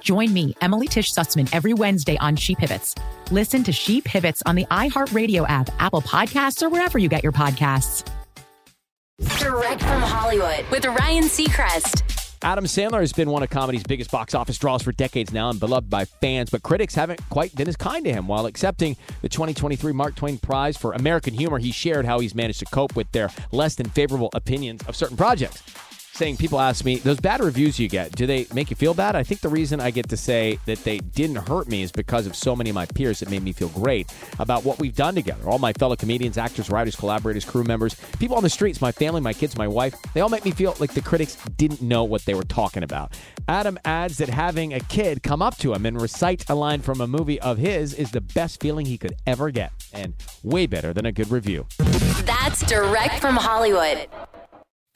Join me, Emily Tish Sussman, every Wednesday on She Pivots. Listen to She Pivots on the iHeartRadio app, Apple Podcasts, or wherever you get your podcasts. Direct from Hollywood with Ryan Seacrest. Adam Sandler has been one of comedy's biggest box office draws for decades now and beloved by fans, but critics haven't quite been as kind to him. While accepting the 2023 Mark Twain Prize for American Humor, he shared how he's managed to cope with their less than favorable opinions of certain projects saying people ask me those bad reviews you get do they make you feel bad? I think the reason i get to say that they didn't hurt me is because of so many of my peers that made me feel great about what we've done together. All my fellow comedians actors writers collaborators crew members people on the streets my family my kids my wife they all make me feel like the critics didn't know what they were talking about. Adam adds that having a kid come up to him and recite a line from a movie of his is the best feeling he could ever get and way better than a good review. That's direct from Hollywood.